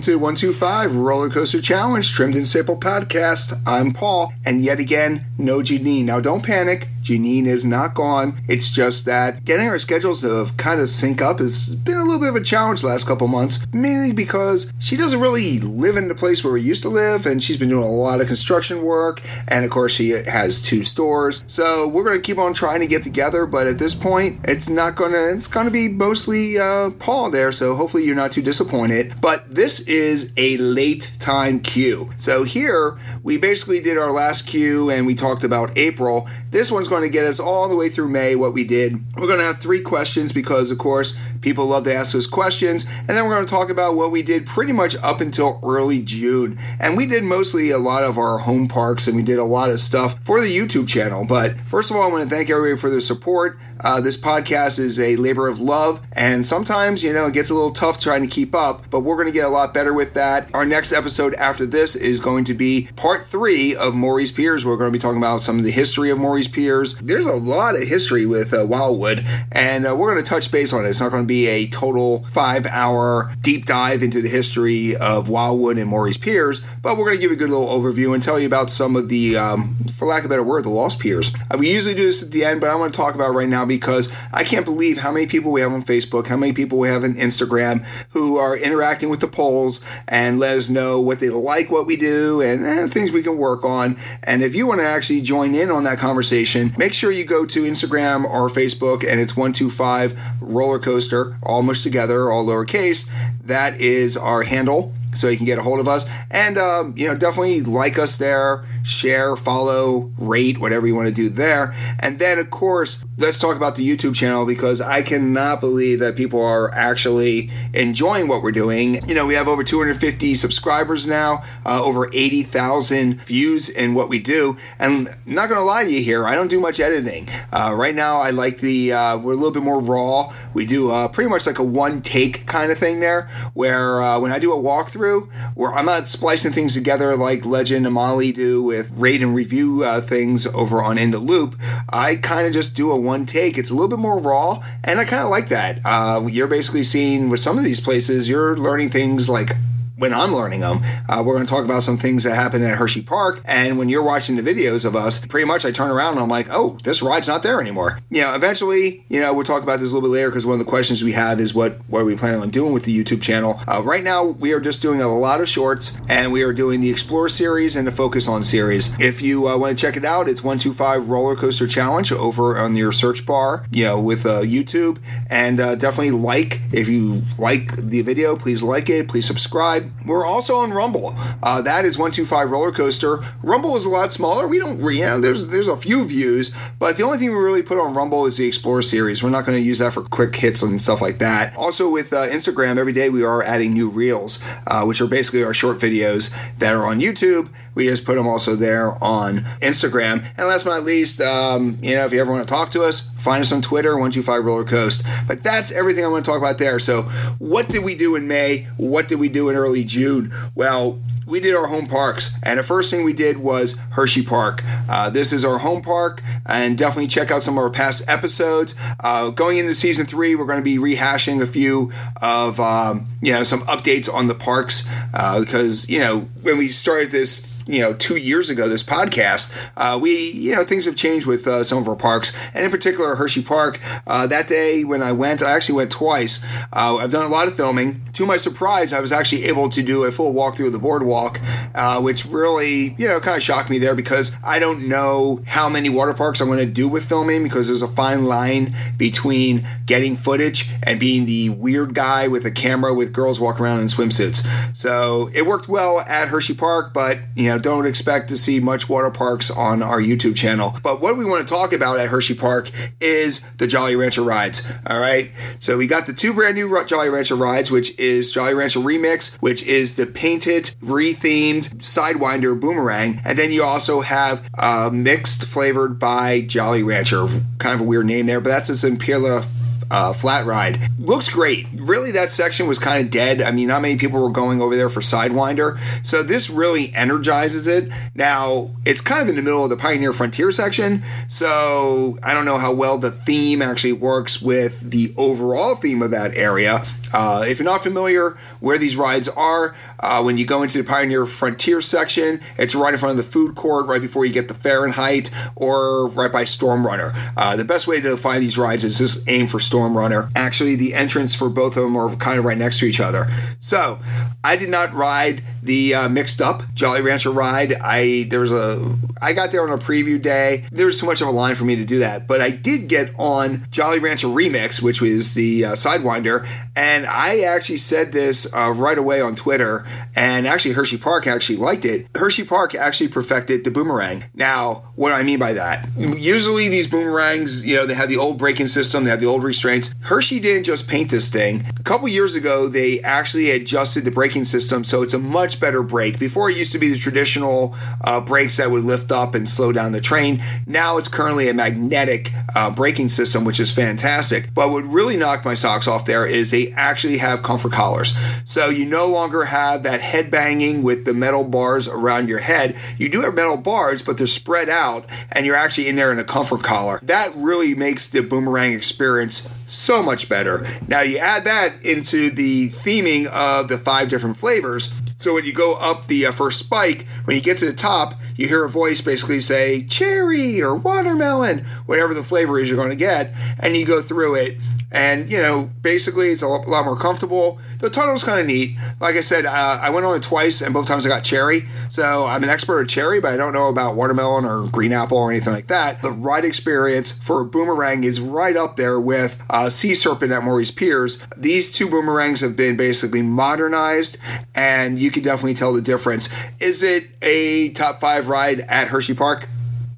welcome to 125 Roller Coaster Challenge, Trimmed and Stable Podcast. I'm Paul, and yet again, no Janine. Now, don't panic. Janine is not gone. It's just that getting our schedules to kind of sync up has been a little bit of a challenge last couple months, mainly because she doesn't really live in the place where we used to live, and she's been doing a lot of construction work, and of course, she has two stores. So we're going to keep on trying to get together, but at this point, it's not going to, it's going to be mostly uh, Paul there, so hopefully you're not too disappointed. But this is a late time queue. So here, we basically did our last queue and we talked about April. This one's going to get us all the way through May, what we did. We're going to have three questions because, of course, people love to ask those questions. And then we're going to talk about what we did pretty much up until early June. And we did mostly a lot of our home parks and we did a lot of stuff for the YouTube channel. But first of all, I want to thank everybody for their support. Uh, this podcast is a labor of love, and sometimes, you know, it gets a little tough trying to keep up, but we're going to get a lot better with that. Our next episode after this is going to be part three of Morey's Piers. We're going to be talking about some of the history of Morey's Piers. There's a lot of history with uh, Wildwood, and uh, we're going to touch base on it. It's not going to be a total five hour deep dive into the history of Wildwood and Morey's Piers, but we're going to give a good little overview and tell you about some of the, um, for lack of a better word, the lost piers. Uh, we usually do this at the end, but I want to talk about right now because I can't believe how many people we have on Facebook, how many people we have on Instagram who are interacting with the polls and let us know what they like, what we do, and things we can work on. And if you want to actually join in on that conversation, make sure you go to Instagram or Facebook, and it's 125 roller coaster, all mushed together, all lowercase. That is our handle so you can get a hold of us and um, you know definitely like us there share follow rate whatever you want to do there. And then of course let's talk about the youtube channel because i cannot believe that people are actually enjoying what we're doing. You know we have over 250 subscribers now uh, over 80000 views in what we do. And I'm not gonna lie to you here i don't do much editing. Uh, right now i like the uh, we're a little bit more raw. We do uh, pretty much like a one take kind of thing there where uh, when i do a walkthrough where I'm not splicing things together like Legend and Molly do with rate and review uh, things over on In the Loop. I kind of just do a one take. It's a little bit more raw, and I kind of like that. Uh, you're basically seeing with some of these places, you're learning things like when I'm learning them. Uh, we're going to talk about some things that happen at Hershey Park. And when you're watching the videos of us, pretty much I turn around and I'm like, oh, this ride's not there anymore. You know, eventually, you know, we'll talk about this a little bit later because one of the questions we have is what, what are we planning on doing with the YouTube channel? Uh, right now, we are just doing a lot of shorts and we are doing the Explore series and the Focus On series. If you uh, want to check it out, it's 125 Roller Coaster Challenge over on your search bar, you know, with uh, YouTube. And uh, definitely like, if you like the video, please like it, please subscribe. We're also on Rumble. Uh, that is 125 Roller Coaster. Rumble is a lot smaller. We don't, you know, there's there's a few views, but the only thing we really put on Rumble is the Explore series. We're not going to use that for quick hits and stuff like that. Also, with uh, Instagram, every day we are adding new reels, uh, which are basically our short videos that are on YouTube. We just put them also there on Instagram. And last but not least, um, you know, if you ever want to talk to us, find us on Twitter, 125 Roller Coast. But that's everything I want to talk about there. So, what did we do in May? What did we do in early June? Well, we did our home parks, and the first thing we did was Hershey Park. Uh, this is our home park, and definitely check out some of our past episodes. Uh, going into season three, we're going to be rehashing a few of um, you know some updates on the parks uh, because you know when we started this you know two years ago this podcast uh, we you know things have changed with uh, some of our parks and in particular hershey park. Uh, that day when i went i actually went twice. Uh, i've done a lot of filming. To my surprise i was actually able to do a full walkthrough of the boardwalk uh, which really you know kind of shocked me there because i don't know how many water parks i'm going to do with filming because there's a fine line between getting footage and being the weird guy with a camera with girls walking around in swimsuits. So it worked well at hershey park but you know don't expect to see much water parks on our YouTube channel. But what we want to talk about at Hershey Park is the Jolly Rancher rides. All right. So we got the two brand new Jolly Rancher rides, which is Jolly Rancher Remix, which is the painted, rethemed Sidewinder boomerang. And then you also have uh, mixed flavored by Jolly Rancher. Kind of a weird name there, but that's this Imperial uh, flat ride. Looks great. Really, that section was kind of dead. I mean, not many people were going over there for Sidewinder. So this really energizes it. Now, it's kind of in the middle of the Pioneer Frontier section. So I don't know how well the theme actually works with the overall theme of that area. Uh, if you're not familiar where these rides are, uh, when you go into the Pioneer Frontier section, it's right in front of the food court, right before you get the Fahrenheit, or right by Storm Runner. Uh, the best way to find these rides is just aim for Storm Runner. Actually, the entrance for both of them are kind of right next to each other. So, I did not ride the uh, mixed up Jolly Rancher ride. I there was a I got there on a preview day. There was too much of a line for me to do that, but I did get on Jolly Rancher Remix, which was the uh, Sidewinder, and I actually said this uh, right away on Twitter and actually Hershey Park actually liked it. Hershey Park actually perfected the boomerang. Now, what do I mean by that? Usually these boomerangs, you know, they have the old braking system, they have the old restraints. Hershey didn't just paint this thing. A couple years ago, they actually adjusted the braking system so it's a much better brake. Before it used to be the traditional uh, brakes that would lift up and slow down the train. Now it's currently a magnetic uh, braking system, which is fantastic. But what really knocked my socks off there is they actually have comfort collars. So you no longer have that head banging with the metal bars around your head. You do have metal bars, but they're spread out and you're actually in there in a comfort collar. That really makes the boomerang experience so much better. Now you add that into the theming of the five different flavors. So when you go up the uh, first spike, when you get to the top, you hear a voice basically say cherry or watermelon, whatever the flavor is you're going to get, and you go through it and, you know, basically it's a lot more comfortable. The tunnel's kind of neat. Like I said, uh, I went on it twice, and both times I got cherry. So I'm an expert at cherry, but I don't know about watermelon or green apple or anything like that. The ride experience for a boomerang is right up there with uh, Sea Serpent at Morey's Piers. These two boomerangs have been basically modernized, and you can definitely tell the difference. Is it a top five ride at Hershey Park?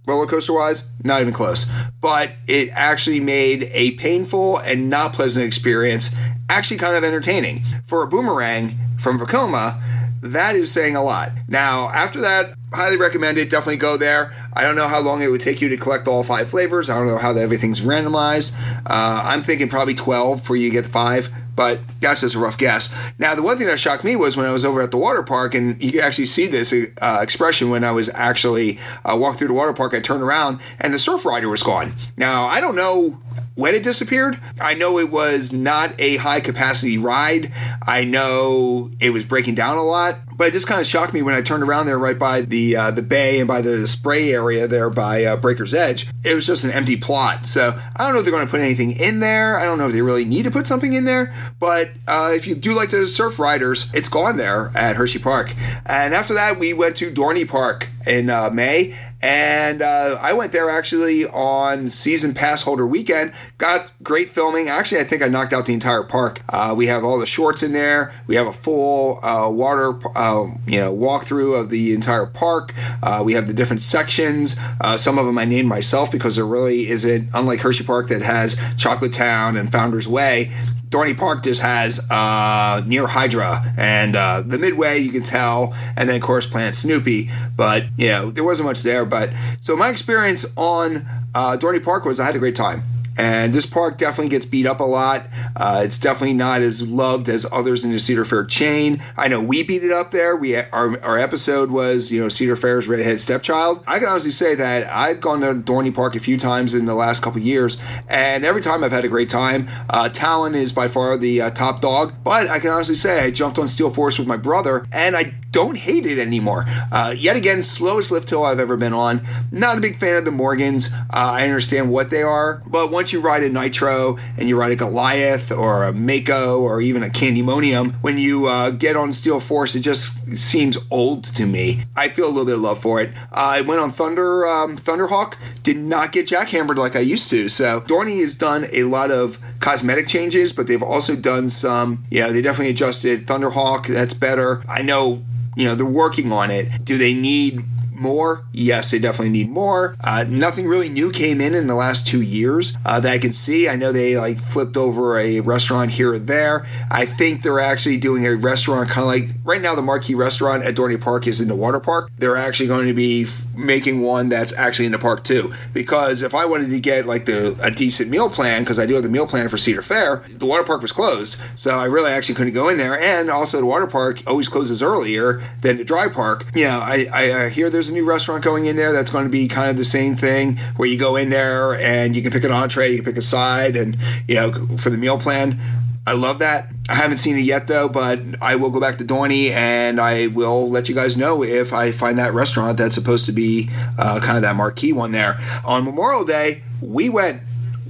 Roller coaster wise, not even close. But it actually made a painful and not pleasant experience actually kind of entertaining. For a boomerang from Vekoma, that is saying a lot. Now, after that, highly recommend it. Definitely go there. I don't know how long it would take you to collect all five flavors. I don't know how everything's randomized. Uh, I'm thinking probably 12 for you to get five but that's just a rough guess. Now, the one thing that shocked me was when I was over at the water park, and you can actually see this uh, expression when I was actually uh, walking through the water park. I turned around and the surf rider was gone. Now, I don't know when it disappeared. I know it was not a high capacity ride. I know it was breaking down a lot, but it just kind of shocked me when I turned around there right by the uh, the bay and by the spray area there by uh, Breaker's Edge. It was just an empty plot. So I don't know if they're going to put anything in there. I don't know if they really need to put something in there. But uh, if you do like the surf riders, it's gone there at Hershey Park. And after that, we went to Dorney Park in uh, May and uh, I went there actually on season pass holder weekend. Got great filming. Actually, I think I knocked out the entire park. Uh, we have all the shorts in there. We have a full water, uh, you know, walkthrough of the entire park. Uh, we have the different sections. Uh, some of them I named myself because there really isn't, unlike Hershey Park that has Chocolate Town and Founder's Way. Dorney Park just has uh, near Hydra and uh, the Midway, you can tell, and then of course Planet Snoopy. But you know there wasn't much there. But so my experience on uh, Dorney Park was I had a great time. And this park definitely gets beat up a lot. Uh, it's definitely not as loved as others in the Cedar Fair chain. I know we beat it up there. We our, our episode was you know Cedar Fair's redhead stepchild. I can honestly say that I've gone to Dorney Park a few times in the last couple years, and every time I've had a great time. Uh, Talon is by far the uh, top dog, but I can honestly say I jumped on Steel Force with my brother, and I don't hate it anymore. Uh, yet again, slowest lift hill I've ever been on. Not a big fan of the Morgans. Uh, I understand what they are, but once you ride a Nitro and you ride a Goliath or a Mako or even a Candymonium, when you uh, get on Steel Force, it just seems old to me. I feel a little bit of love for it. I went on Thunder um, Thunderhawk, did not get jackhammered like I used to. So Dorney has done a lot of cosmetic changes, but they've also done some. You know, they definitely adjusted Thunderhawk. That's better. I know you know they're working on it do they need more? Yes, they definitely need more. Uh, nothing really new came in in the last two years uh, that I can see. I know they like flipped over a restaurant here or there. I think they're actually doing a restaurant kind of like right now the marquee restaurant at Dorney Park is in the water park. They're actually going to be making one that's actually in the park too. Because if I wanted to get like the a decent meal plan, because I do have the meal plan for Cedar Fair, the water park was closed, so I really actually couldn't go in there. And also the water park always closes earlier than the dry park. You know, I, I hear there's a new restaurant going in there that's going to be kind of the same thing where you go in there and you can pick an entree, you can pick a side, and you know for the meal plan. I love that. I haven't seen it yet though, but I will go back to Dorney and I will let you guys know if I find that restaurant that's supposed to be uh, kind of that marquee one there. On Memorial Day, we went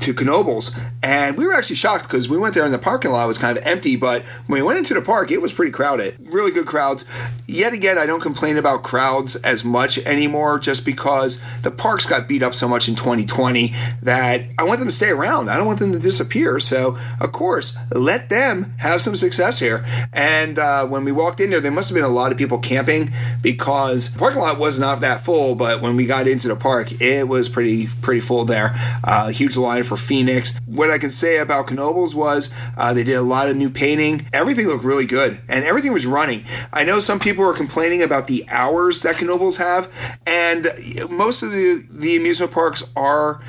to Knoebels, and we were actually shocked because we went there and the parking lot was kind of empty. But when we went into the park, it was pretty crowded. Really good crowds. Yet again, I don't complain about crowds as much anymore, just because the parks got beat up so much in 2020 that I want them to stay around. I don't want them to disappear. So of course, let them have some success here. And uh, when we walked in there, there must have been a lot of people camping because the parking lot was not that full. But when we got into the park, it was pretty pretty full there. Uh, huge line for Phoenix. What I can say about Knoebels was uh, they did a lot of new painting. Everything looked really good, and everything was running. I know some people are complaining about the hours that Knoebels have, and most of the the amusement parks are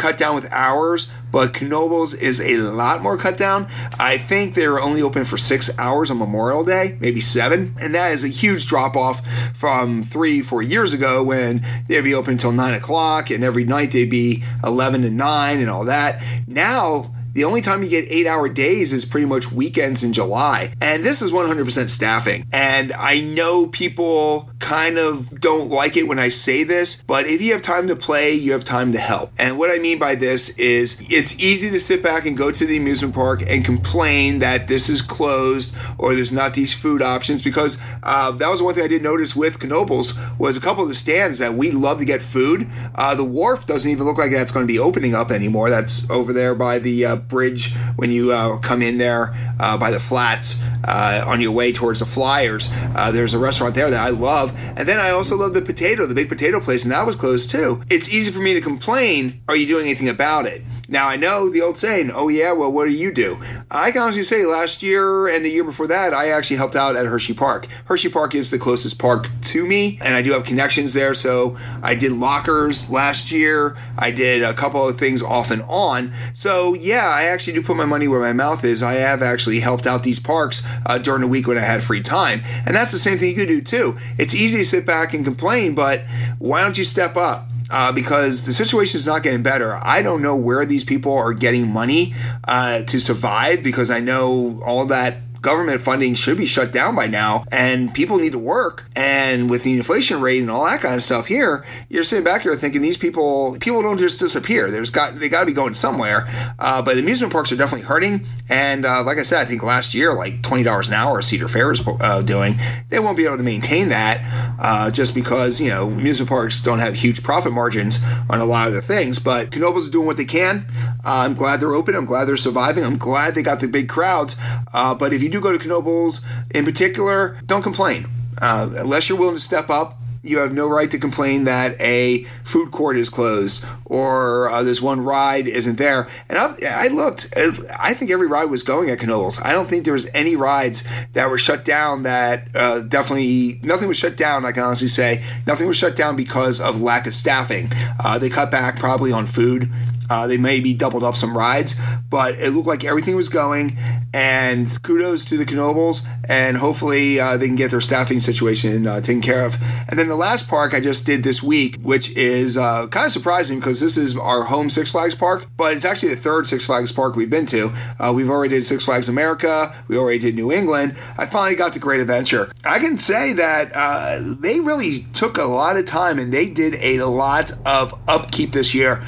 cut down with hours, but Knoebels is a lot more cut down. I think they were only open for six hours on Memorial Day, maybe seven, and that is a huge drop off from three, four years ago when they'd be open until nine o'clock, and every night they'd be eleven to nine and all that. Now the only time you get eight hour days is pretty much weekends in July. And this is 100% staffing. And I know people kind of don't like it when I say this, but if you have time to play, you have time to help. And what I mean by this is it's easy to sit back and go to the amusement park and complain that this is closed or there's not these food options because uh, that was one thing I did notice with Knoebels was a couple of the stands that we love to get food. Uh, the wharf doesn't even look like that's going to be opening up anymore. That's over there by the uh, bridge when you uh, come in there uh, by the flats uh, on your way towards the Flyers. Uh, there's a restaurant there that I love, and then I also love the potato, the big potato place, and that was closed too. It's easy for me to complain. Are you doing anything about it? Now I know the old saying, "Oh yeah, well, what do you do?" I can honestly say, last year and the year before that, I actually helped out at Hershey Park. Hershey Park is the closest park to me, and I do have connections there. So I did lockers last year. I did a couple of things off and on. So yeah, I actually do put my money where my mouth is. I have actually helped out these parks uh, during the week when I had free time, and that's the same thing you can do too. It's easy to sit back and complain, but why don't you step up? Uh, because the situation is not getting better. I don't know where these people are getting money uh, to survive because I know all that government funding should be shut down by now and people need to work. And with the inflation rate and all that kind of stuff here you're sitting back here thinking these people people don't just disappear. There's got they got to be going somewhere. Uh, but amusement parks are definitely hurting. And uh, like i said i think last year like $20 an hour cedar fair is uh, doing they won't be able to maintain that uh, just because you know amusement parks don't have huge profit margins on a lot of their things. But Knoebels is doing what they can. Uh, i'm glad they're open. I'm glad they're surviving. I'm glad they got the big crowds. Uh, but if you do go to Knoebels in particular, don't complain. Uh, unless you're willing to step up, you have no right to complain that a food court is closed or uh, this one ride isn't there. And I've, i looked, I think every ride was going at Knoebels. I don't think there was any rides that were shut down that uh, definitely, nothing was shut down, I can honestly say. Nothing was shut down because of lack of staffing. Uh, they cut back probably on food uh, they maybe doubled up some rides, but it looked like everything was going. And kudos to the Knoebels, and hopefully uh, they can get their staffing situation uh, taken care of. And then the last park I just did this week, which is uh, kind of surprising because this is our home Six Flags park, but it's actually the third Six Flags park we've been to. Uh, we've already did Six Flags America, we already did New England. I finally got the Great Adventure. I can say that uh, they really took a lot of time and they did a lot of upkeep this year.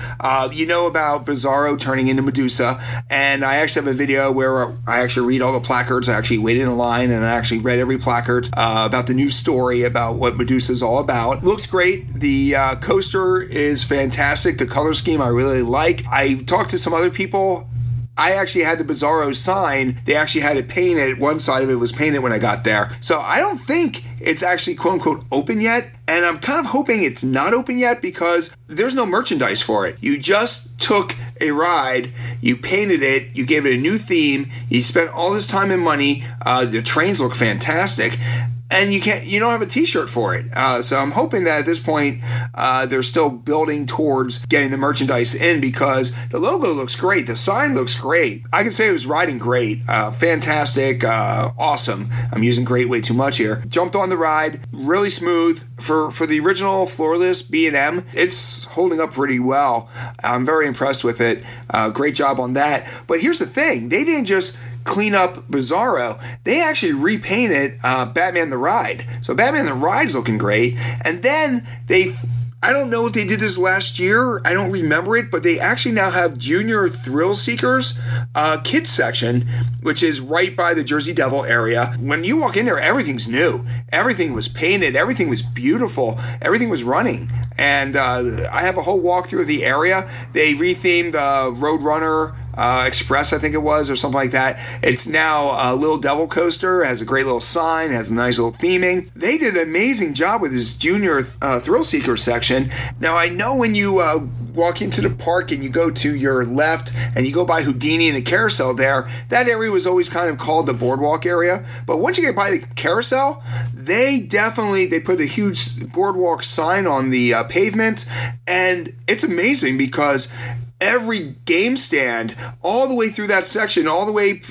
you know about Bizarro turning into Medusa, and I actually have a video where I actually read all the placards. I actually waited in line and I actually read every placard uh, about the new story about what Medusa is all about. Looks great. The uh, coaster is fantastic. The color scheme I really like. I talked to some other people I actually had the Bizarro sign. They actually had it painted. One side of it was painted when I got there. So I don't think it's actually quote unquote open yet. And I'm kind of hoping it's not open yet because there's no merchandise for it. You just took a ride, you painted it, you gave it a new theme, you spent all this time and money. Uh, the trains look fantastic and you can't you don't have a t-shirt for it. Uh, so i'm hoping that at this point uh, they're still building towards getting the merchandise in because the logo looks great. The sign looks great. I can say it was riding great. Uh, fantastic. Uh, awesome. I'm using great way too much here. Jumped on the ride. Really smooth. For for the original floorless b&m it's holding up pretty well. I'm very impressed with it. Uh, great job on that. But here's the thing. They didn't just clean up Bizarro, they actually repainted uh, Batman the Ride. So Batman the Ride's looking great. And then they I don't know if they did this last year. I don't remember it, but they actually now have Junior Thrill Seekers uh, kids section, which is right by the Jersey Devil area. When you walk in there, everything's new. Everything was painted. Everything was beautiful. Everything was running. And uh, I have a whole walkthrough of the area. They rethemed uh, Roadrunner uh, Express, I think it was, or something like that. It's now a little devil coaster, has a great little sign, has a nice little theming. They did an amazing job with this junior uh, thrill seeker section. Now, I know when you uh, walk into the park and you go to your left and you go by Houdini and the carousel there, that area was always kind of called the boardwalk area. But once you get by the carousel, they definitely they put a huge boardwalk sign on the uh, pavement, and it's amazing because every game stand all the way through that section, all the way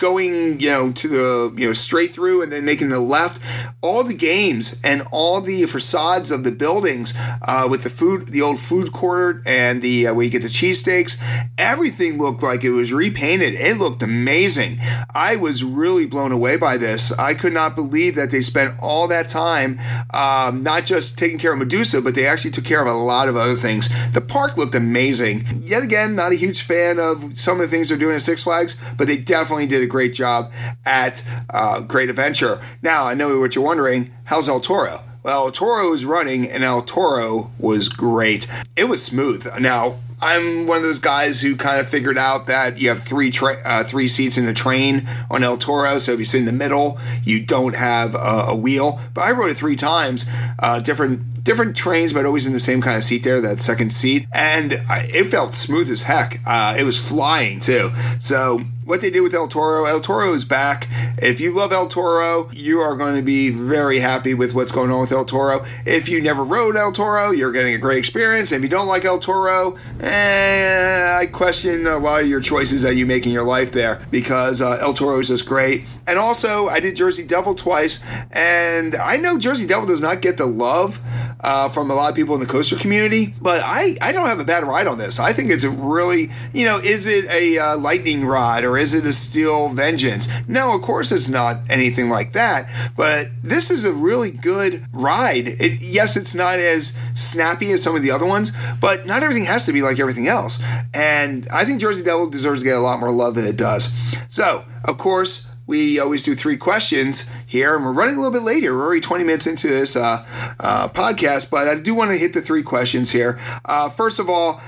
going, you know, to the, you know, straight through and then making the left. All the games and all the facades of the buildings uh, with the food, the old food court and the uh, where you get the cheesesteaks, everything looked like it was repainted. It looked amazing. I was really blown away by this. I could not believe that they spent all that time um, not just taking care of Medusa, but they actually took care of a lot of other things. The park looked amazing. Yet again, not a huge fan of some of the things they're doing at Six Flags, but they definitely did a great job at uh, Great Adventure. Now, I know what you're wondering how's El Toro? Well, El Toro was running, and El Toro was great. It was smooth. Now, I'm one of those guys who kind of figured out that you have three tra- uh, three seats in a train on El Toro. So if you sit in the middle, you don't have a, a wheel. But I rode it three times, uh, different different trains, but always in the same kind of seat there, that second seat. And it felt smooth as heck. Uh, it was flying too. So what they did with El Toro. El Toro is back. If you love El Toro, you are going to be very happy with what's going on with El Toro. If you never rode El Toro, you're getting a great experience. If you don't like El Toro, eh, I question a lot of your choices that you make in your life there because uh, El Toro is just great. And also, I did Jersey Devil twice, and I know Jersey Devil does not get the love uh, from a lot of people in the coaster community, but I, I don't have a bad ride on this. I think it's a really, you know, is it a uh, lightning rod or is it a steel vengeance? No, of course it's not anything like that, but this is a really good ride. It, yes, it's not as snappy as some of the other ones, but not everything has to be like everything else. And I think Jersey Devil deserves to get a lot more love than it does. So, of course, we always do three questions here, and we're running a little bit later. We're already 20 minutes into this uh, uh, podcast, but I do want to hit the three questions here. Uh, first of all,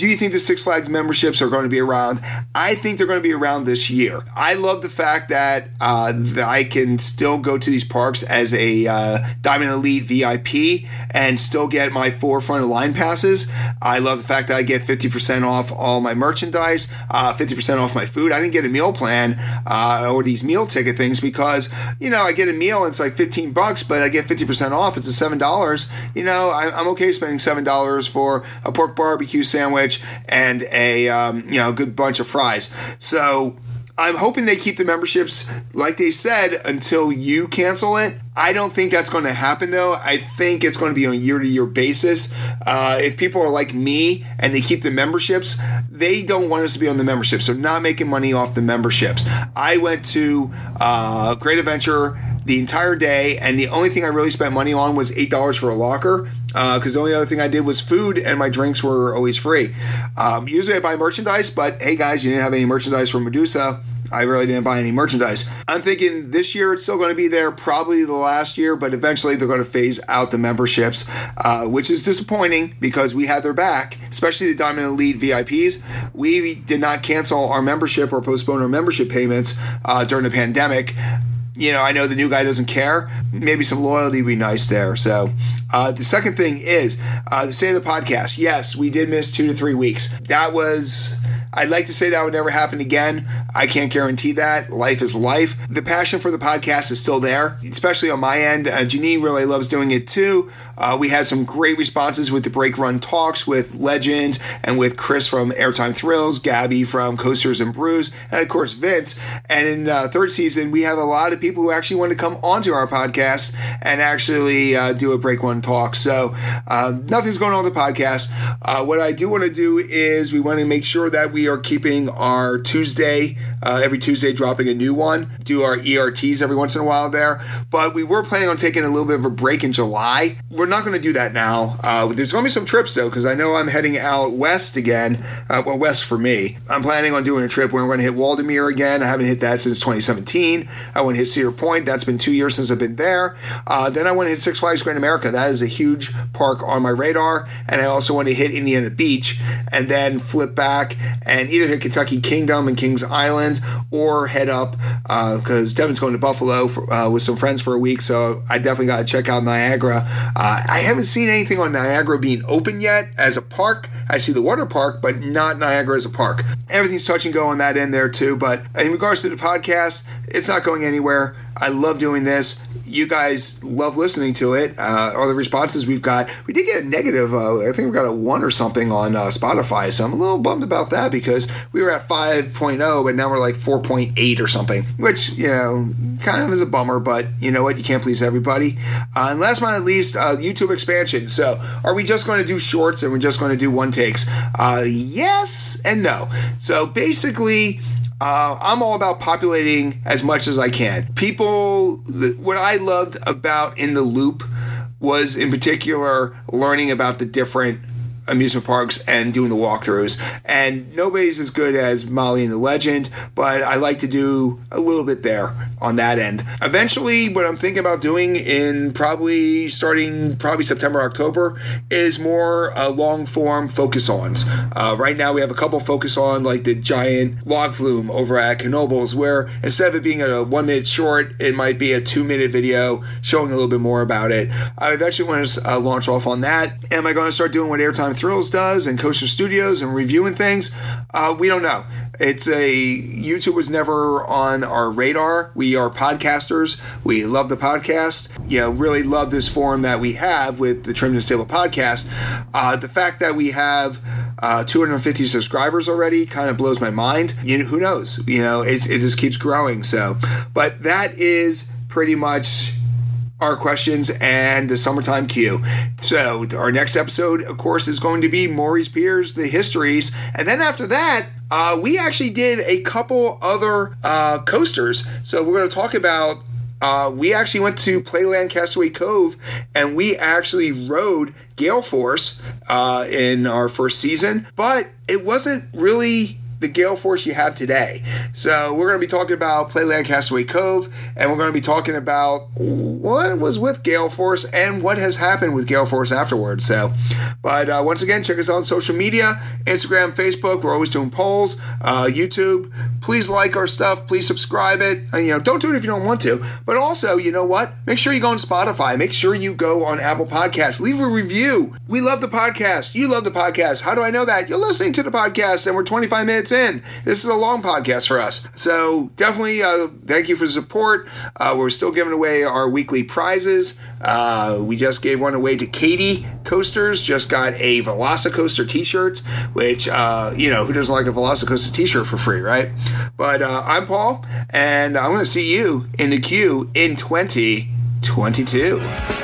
do you think the Six Flags memberships are going to be around? I think they're going to be around this year. I love the fact that, uh, that I can still go to these parks as a uh, Diamond Elite VIP and still get my four front of line passes. I love the fact that I get 50% off all my merchandise, uh, 50% off my food. I didn't get a meal plan uh, or these meal ticket things because, you know, I get a meal and it's like 15 bucks, but I get 50% off. It's a $7. You know, I, I'm okay spending $7 for a pork barbecue sandwich sandwich and a um, you know a good bunch of fries. So I'm hoping they keep the memberships like they said until you cancel it. I don't think that's going to happen though. I think it's going to be on a year to year basis. Uh, if people are like me and they keep the memberships, they don't want us to be on the memberships. They're not making money off the memberships. I went to uh, Great Adventure the entire day, and the only thing I really spent money on was eight dollars for a locker because uh, the only other thing I did was food, and my drinks were always free. Um, usually I buy merchandise, but hey guys, you didn't have any merchandise from Medusa. I really didn't buy any merchandise. I'm thinking this year it's still going to be there, probably the last year, but eventually they're going to phase out the memberships, uh, which is disappointing because we had their back, especially the Diamond Elite VIPs. We did not cancel our membership or postpone our membership payments uh, during the pandemic you know, I know the new guy doesn't care. Maybe some loyalty would be nice there. So, uh, the second thing is uh, the state of the podcast. Yes, we did miss two to three weeks. That was I'd like to say that would never happen again. I can't guarantee that. Life is life. The passion for the podcast is still there, especially on my end. Uh, Janine really loves doing it too. Uh, we had some great responses with the brake run talks with Legend and with Chris from Airtime Thrills, Gabby from Coasters and Brews, and of course Vince. And in uh, third season, we have a lot of people who actually want to come onto our podcast and actually uh, do a brake run talk. So uh, nothing's going on with the podcast. Uh, what I do want to do is we want to make sure that we are keeping our Tuesday, uh, every Tuesday dropping a new one, do our ERTs every once in a while there. But we were planning on taking a little bit of a break in July. We're not going to do that now. Uh, there's going to be some trips though, because I know I'm heading out west again. Uh, well, west for me. I'm planning on doing a trip where I'm going to hit Waldameer again. I haven't hit that since 2017. I want to hit Cedar Point. That's been two years since I've been there. Uh, then I want to hit Six Flags Great America. That is a huge park on my radar. And I also want to hit Indiana Beach and then flip back and either hit Kentucky Kingdom and Kings Island or head up because uh, Devin's going to Buffalo for, uh, with some friends for a week. So I definitely got to check out Niagara. Uh, I haven't seen anything on Niagara being open yet as a park. I see the water park, but not Niagara as a park. Everything's touch and go on that end there too. But in regards to the podcast, it's not going anywhere. I love doing this you guys love listening to it. Uh, or the responses we've got. We did get a negative. Uh, I think we got a one or something on uh, Spotify. So I'm a little bummed about that because we were at 5.0, but now we're like 4.8 or something, which you know kind of is a bummer. But you know what? You can't please everybody. Uh, and last but not least, uh, YouTube expansion. So are we just going to do shorts and we're just going to do one takes? Uh, yes and no. So basically uh, I'm all about populating as much as I can. People, the, what I loved about In the Loop was in particular learning about the different amusement parks and doing the walkthroughs. And nobody's as good as Molly and the Legend, but I like to do a little bit there on that end. Eventually, what I'm thinking about doing in probably starting probably September, October is more uh, long form focus ons. Uh, right now, we have a couple focus on like the giant log flume over at Knoebels, where instead of it being a one minute short, it might be a two minute video showing a little bit more about it. I eventually want to uh, launch off on that. Am I going to start doing what Airtime Thrills does and Coaster Studios and reviewing things? Uh, we don't know. It's a YouTube was never on our radar. We are podcasters. We love the podcast. You know, really love this forum that we have with the Trimmed and Stable podcast. Uh, the fact that we have uh, 250 subscribers already kind of blows my mind. You know, who knows? You know, it, it just keeps growing. So, but that is pretty much our questions and the summertime queue. So our next episode, of course, is going to be Morey's Piers, the histories, and then after that, uh, we actually did a couple other uh, coasters. So we're going to talk about. Uh, we actually went to Playland Castaway Cove and we actually rode Gale Force uh, in our first season, but it wasn't really the gale force you have today. So we're going to be talking about Playland Castaway Cove, and we're going to be talking about what was with gale force and what has happened with gale force afterwards. So, but uh, once again, check us out on social media: Instagram, Facebook. We're always doing polls. Uh, YouTube. Please like our stuff. Please subscribe it. You know, don't do it if you don't want to. But also, you know what? Make sure you go on Spotify. Make sure you go on Apple Podcasts. Leave a review. We love the podcast. You love the podcast. How do I know that? You're listening to the podcast, and we're 25 minutes minutes in. This is a long podcast for us. So definitely uh, thank you for support. Uh, we're still giving away our weekly prizes. Uh, we just gave one away to Katie Coasters, just got a Velocicoaster t shirt, which, uh, you know, who doesn't like a Velocicoaster t shirt for free, right? But uh, I'm Paul, and I'm going to see you in the queue in 2022.